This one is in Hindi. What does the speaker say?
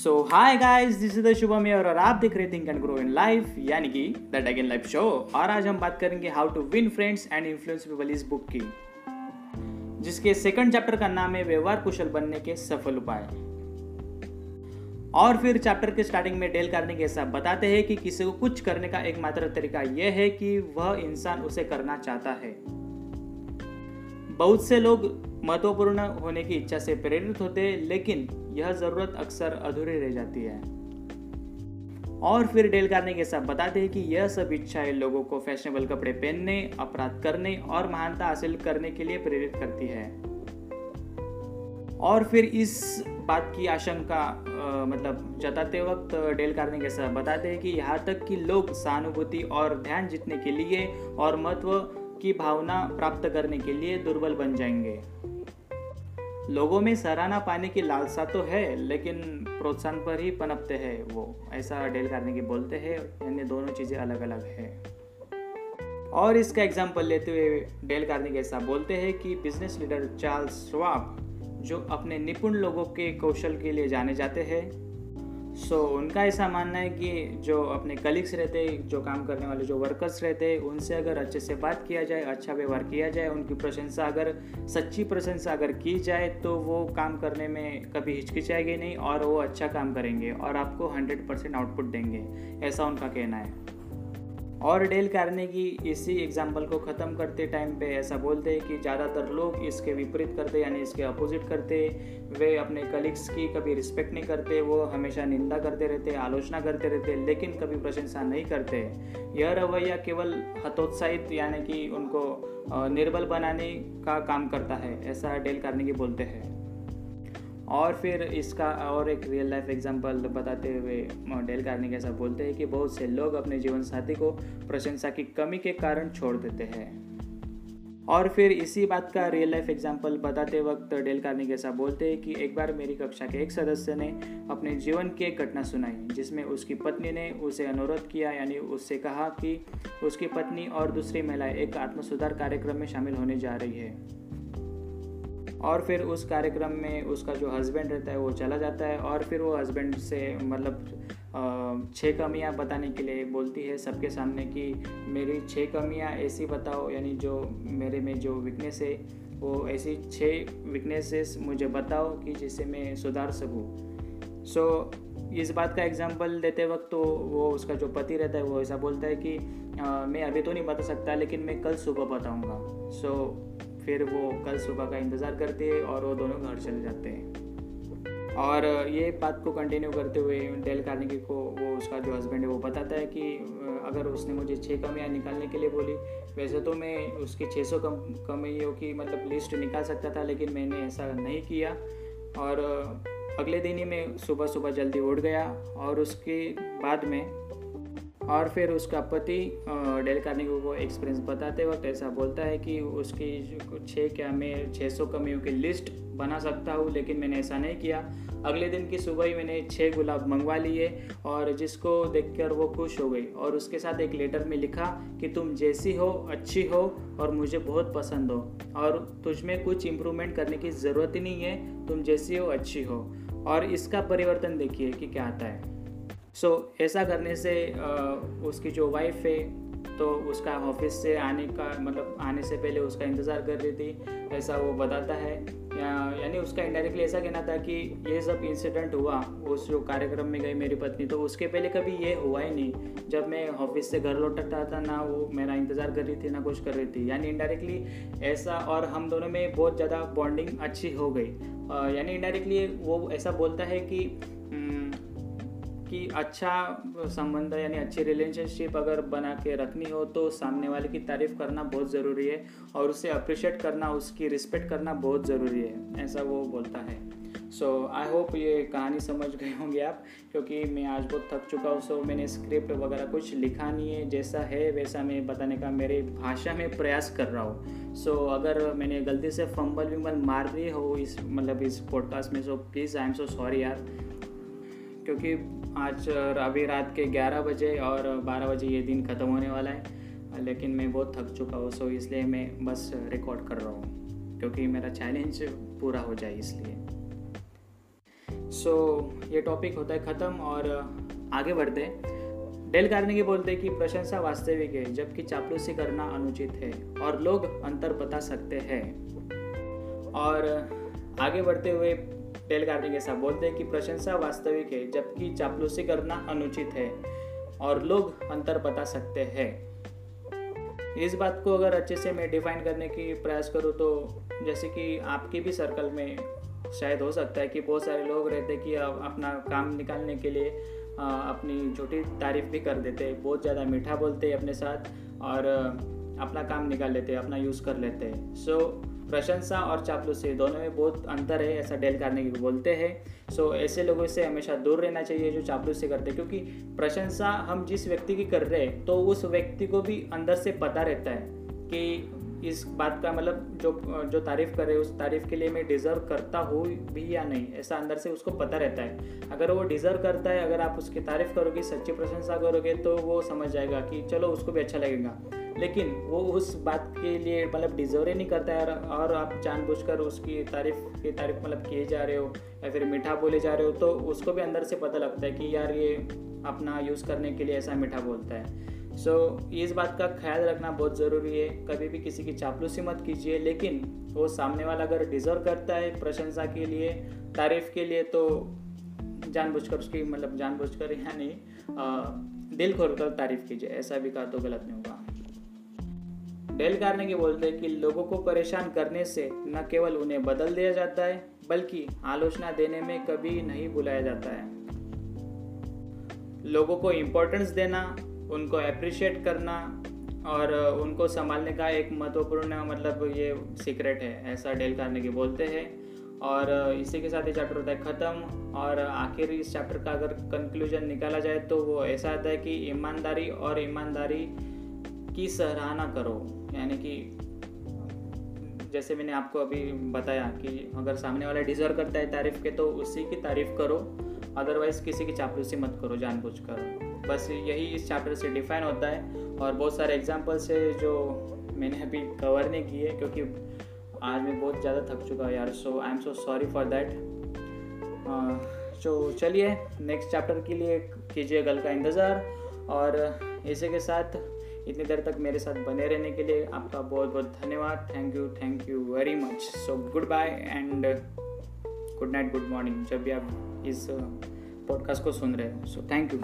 So hi guys this is the Shubham और आप देख रहे think and grow in life यानी कि द डेगन लाइफ शो और आज हम बात करेंगे how to win friends and influence people इस बुक की, जिसके सेकंड चैप्टर का नाम है व्यवहार कुशल बनने के सफल उपाय। और फिर चैप्टर के स्टार्टिंग में डेल करने के साथ बताते हैं कि किसी को कुछ करने का एकमात्र तरीका यह है कि वह इंसान उसे करना चाहता है। बहुत से लोग महत्वपूर्ण होने की इच्छा से प्रेरित होते हैं, लेकिन यह ज़रूरत अक्सर अधूरी रह जाती है। और फिर डेल करने के साथ बताते हैं कि यह सब इच्छाएँ लोगों को फैशनेबल कपड़े पहनने, अपराध करने और महानता हासिल करने के लिए प्रेरित करती है। और फिर इस बात की आशंका मतलब जताते वक्त डेल करने के साथ बताते हैं कि यहाँ तक कि लोग सहानुभूति और ध्यान जीतने के लिए और महत्व की भावना प्राप्त करने के लिए दुर्बल बन जाएँगे। लोगों में सराहना पाने की लालसा तो है, लेकिन प्रोत्साहन पर ही पनपते हैं वो। ऐसा डेल करने की बोलते हैं यानी दोनों चीज़ें अलग अलग है। और इसका एग्ज़ाम्पल लेते हुए डेल कार्निक ऐसा बोलते हैं कि बिज़नेस लीडर चार्ल्स स्वाब जो अपने निपुण लोगों के कौशल के लिए जाने जाते हैं सो so, उनका ऐसा मानना है कि जो अपने कलीग्स रहते जो काम करने वाले जो वर्कर्स रहते हैं उनसे अगर अच्छे से बात किया जाए अच्छा व्यवहार किया जाए उनकी प्रशंसा अगर सच्ची प्रशंसा अगर की जाए तो वो काम करने में कभी हिचकिचाएँगे नहीं और वो अच्छा काम करेंगे और आपको हंड्रेड परसेंट आउटपुट देंगे। ऐसा उनका कहना है। और डेल की इसी एग्ज़ाम्पल को ख़त्म करते टाइम पे ऐसा बोलते हैं कि ज़्यादातर लोग इसके विपरीत करते, यानी इसके अपोजिट करते। वे अपने कलीग्स की कभी रिस्पेक्ट नहीं करते, वो हमेशा निंदा करते रहते, आलोचना करते रहते, लेकिन कभी प्रशंसा नहीं करते। यह रवैया केवल हतोत्साहित, यानी कि उनको निर्बल बनाने का काम करता है, ऐसा डेल की बोलते हैं। और फिर इसका और एक रियल लाइफ एग्जांपल बताते हुए डेल कार्निक ऐसा बोलते हैं कि बहुत से लोग अपने जीवन साथी को प्रशंसा की कमी के कारण छोड़ देते हैं। और फिर इसी बात का रियल लाइफ एग्जांपल बताते वक्त डेल कार्निक ऐसा बोलते हैं कि एक बार मेरी कक्षा के एक सदस्य ने अपने जीवन की एक घटना सुनाई, जिसमें उसकी पत्नी ने उसे अनुरोध किया, यानी उससे कहा कि उसकी पत्नी और दूसरी महिलाएँ एक आत्मसुधार कार्यक्रम में शामिल होने जा रही है। और फिर उस कार्यक्रम में उसका जो हस्बैंड रहता है वो चला जाता है और फिर वो हस्बैंड से मतलब छः कमियाँ बताने के लिए बोलती है सबके सामने कि मेरी छः कमियाँ ऐसी बताओ यानी जो मेरे में जो वीकनेस है वो ऐसी छः वीकनेसेस मुझे बताओ कि जिससे मैं सुधार सकूँ। सो so, इस बात का एग्जांपल देते वक्त तो वो उसका जो पति रहता है वो ऐसा बोलता है कि आ, मैं अभी तो नहीं बता सकता लेकिन मैं कल सुबह बताऊँगा। सो so, फिर वो कल सुबह का इंतज़ार करते हैं और वो दोनों घर चले जाते हैं। और ये बात को कंटिन्यू करते हुए डेल कार्नेगी को वो उसका जो हस्बैंड है वो बताता है कि अगर उसने मुझे छः कमियाँ निकालने के लिए बोली, वैसे तो मैं उसकी 600 कम, कमियों की मतलब लिस्ट निकाल सकता था, लेकिन मैंने ऐसा नहीं किया। और अगले दिन ही मैं सुबह सुबह जल्दी उठ गया और उसके बाद में और फिर उसका पति डेल कार्निगो को एक्सपीरियंस बताते वक्त ऐसा बोलता है कि उसकी छः क्या मैं छः सौ कमियों की लिस्ट बना सकता हूँ, लेकिन मैंने ऐसा नहीं किया। अगले दिन की सुबह ही मैंने छः गुलाब मंगवा लिए और जिसको देखकर वो खुश हो गई और उसके साथ एक लेटर में लिखा कि तुम जैसी हो, अच्छी हो और मुझे बहुत पसंद हो और तुझ में कुछ इम्प्रूवमेंट करने की ज़रूरत ही नहीं है, तुम जैसी हो, अच्छी हो। और इसका परिवर्तन देखिए कि क्या आता है। सो so, ऐसा करने से उसकी जो वाइफ है तो उसका ऑफ़िस से आने का मतलब आने से पहले उसका इंतज़ार कर रही थी। ऐसा वो बताता है। या, यानी उसका इंडायरेक्टली ऐसा कहना था कि ये सब इंसिडेंट हुआ उस जो कार्यक्रम में गई मेरी पत्नी तो उसके पहले कभी ये हुआ ही नहीं। जब मैं ऑफ़िस से घर लौट रहा था ना वो मेरा इंतज़ार कर रही थी ना कुछ कर रही थी। यानी इंडायरेक्टली ऐसा और हम दोनों में बहुत ज़्यादा बॉन्डिंग अच्छी हो गई। यानी इंडायरेक्टली वो ऐसा बोलता है कि कि अच्छा संबंध यानी अच्छी रिलेशनशिप अगर बना के रखनी हो तो सामने वाले की तारीफ़ करना बहुत ज़रूरी है और उसे अप्रिशिएट करना उसकी रिस्पेक्ट करना बहुत ज़रूरी है ऐसा वो बोलता है। सो आई होप ये कहानी समझ गए होंगे आप क्योंकि मैं आज बहुत थक चुका हूँ सो मैंने स्क्रिप्ट वगैरह कुछ लिखा नहीं है जैसा है वैसा मैं बताने का मेरे भाषा में प्रयास कर रहा हूँ। सो so, अगर मैंने गलती से फंबल विम्बल मार दी हो इस मतलब इस पॉडकास्ट में so please I am so sorry यार क्योंकि आज अभी रात के 11 बजे और 12 बजे ये दिन ख़त्म होने वाला है। लेकिन मैं बहुत थक चुका हूँ सो इसलिए मैं बस रिकॉर्ड कर रहा हूँ क्योंकि मेरा चैलेंज पूरा हो जाए इसलिए। सो so, ये टॉपिक होता है ख़त्म और आगे बढ़ते डेल कार्नेगी बोलते हैं कि प्रशंसा वास्तविक है जबकि चापलूसी करना अनुचित है और लोग अंतर बता सकते हैं। और आगे बढ़ते हुए डेल कार्नेगी ऐसा बोलते हैं कि प्रशंसा वास्तविक है, जबकि चापलूसी करना अनुचित है और लोग अंतर बता सकते हैं। इस बात को अगर अच्छे से मैं डिफाइन करने की प्रयास करूँ तो जैसे कि आपके भी सर्कल में शायद हो सकता है कि बहुत सारे लोग रहते कि अपना काम निकालने के लिए अपनी झूठी तारीफ़ भी कर देते बहुत ज़्यादा मीठा बोलते अपने साथ और अपना काम निकाल लेते हैं अपना यूज़ कर लेते। हैं सो so, प्रशंसा और चापलूसी दोनों में बहुत अंतर है ऐसा डेल करने की बोलते हैं। सो so, ऐसे लोगों से हमेशा दूर रहना चाहिए जो चापलूसी करते हैं क्योंकि प्रशंसा हम जिस व्यक्ति की कर रहे हैं तो उस व्यक्ति को भी अंदर से पता रहता है कि इस बात का मतलब जो जो तारीफ़ करे उस तारीफ़ के लिए मैं डिज़र्व करता हूँ भी या नहीं ऐसा अंदर से उसको पता रहता है। अगर वो डिज़र्व करता है अगर आप उसकी तारीफ़ करोगे सच्ची प्रशंसा करोगे तो वो समझ जाएगा कि चलो उसको भी अच्छा लगेगा। लेकिन वो उस बात के लिए मतलब डिजर्व ही नहीं करता है और आप जानबूझकर उसकी तारीफ़ की तारीफ़ मतलब किए जा रहे हो या फिर मीठा बोले जा रहे हो तो उसको भी अंदर से पता लगता है कि यार ये अपना यूज़ करने के लिए ऐसा मीठा बोलता है। सो so, इस बात का ख्याल रखना बहुत ज़रूरी है। कभी भी किसी की चापलूसी मत कीजिए लेकिन वो सामने वाला अगर डिज़र्व करता है प्रशंसा के लिए तारीफ़ के लिए तो जानबूझकर उसकी मतलब जानबूझकर या नहीं दिल खोल कर तारीफ़ कीजिए। ऐसा भी कहा तो गलत नहीं होगा। डेल कार्नेगी बोलते हैं कि लोगों को परेशान करने से न केवल उन्हें बदल दिया जाता है, बल्कि आलोचना देने में कभी नहीं बुलाया जाता है। लोगों को इम्पोर्टेंस देना, उनको अप्रिशिएट करना और उनको संभालने का एक महत्वपूर्ण मतलब ये सीक्रेट है, ऐसा डेल कार्नेगी बोलते हैं। और इसी के साथ ये चैप्टर होता है ख़त्म और आखिर इस चैप्टर का अगर कंक्लूजन निकाला जाए तो वो ऐसा आता है कि ईमानदारी और ईमानदारी की सराहना करो। यानी कि जैसे मैंने आपको अभी बताया कि अगर सामने वाला डिज़र्व करता है तारीफ़ के तो उसी की तारीफ़ करो। अदरवाइज़ किसी की चापलूसी मत करो जानबूझ कर बस यही इस चैप्टर से डिफाइन होता है। और बहुत सारे एग्जाम्पल्स है जो मैंने अभी कवर नहीं किए, क्योंकि आज मैं बहुत ज़्यादा थक चुका हूँ यार। So I am so sorry for that तो चलिए नेक्स्ट चैप्टर के लिए कीजिए गल का इंतज़ार। और इसी के साथ इतनी देर तक मेरे साथ बने रहने के लिए आपका बहुत बहुत धन्यवाद। Thank you thank you very much so good bye and good night good morning जब भी आप इस पॉडकास्ट को सुन रहे हो। So thank you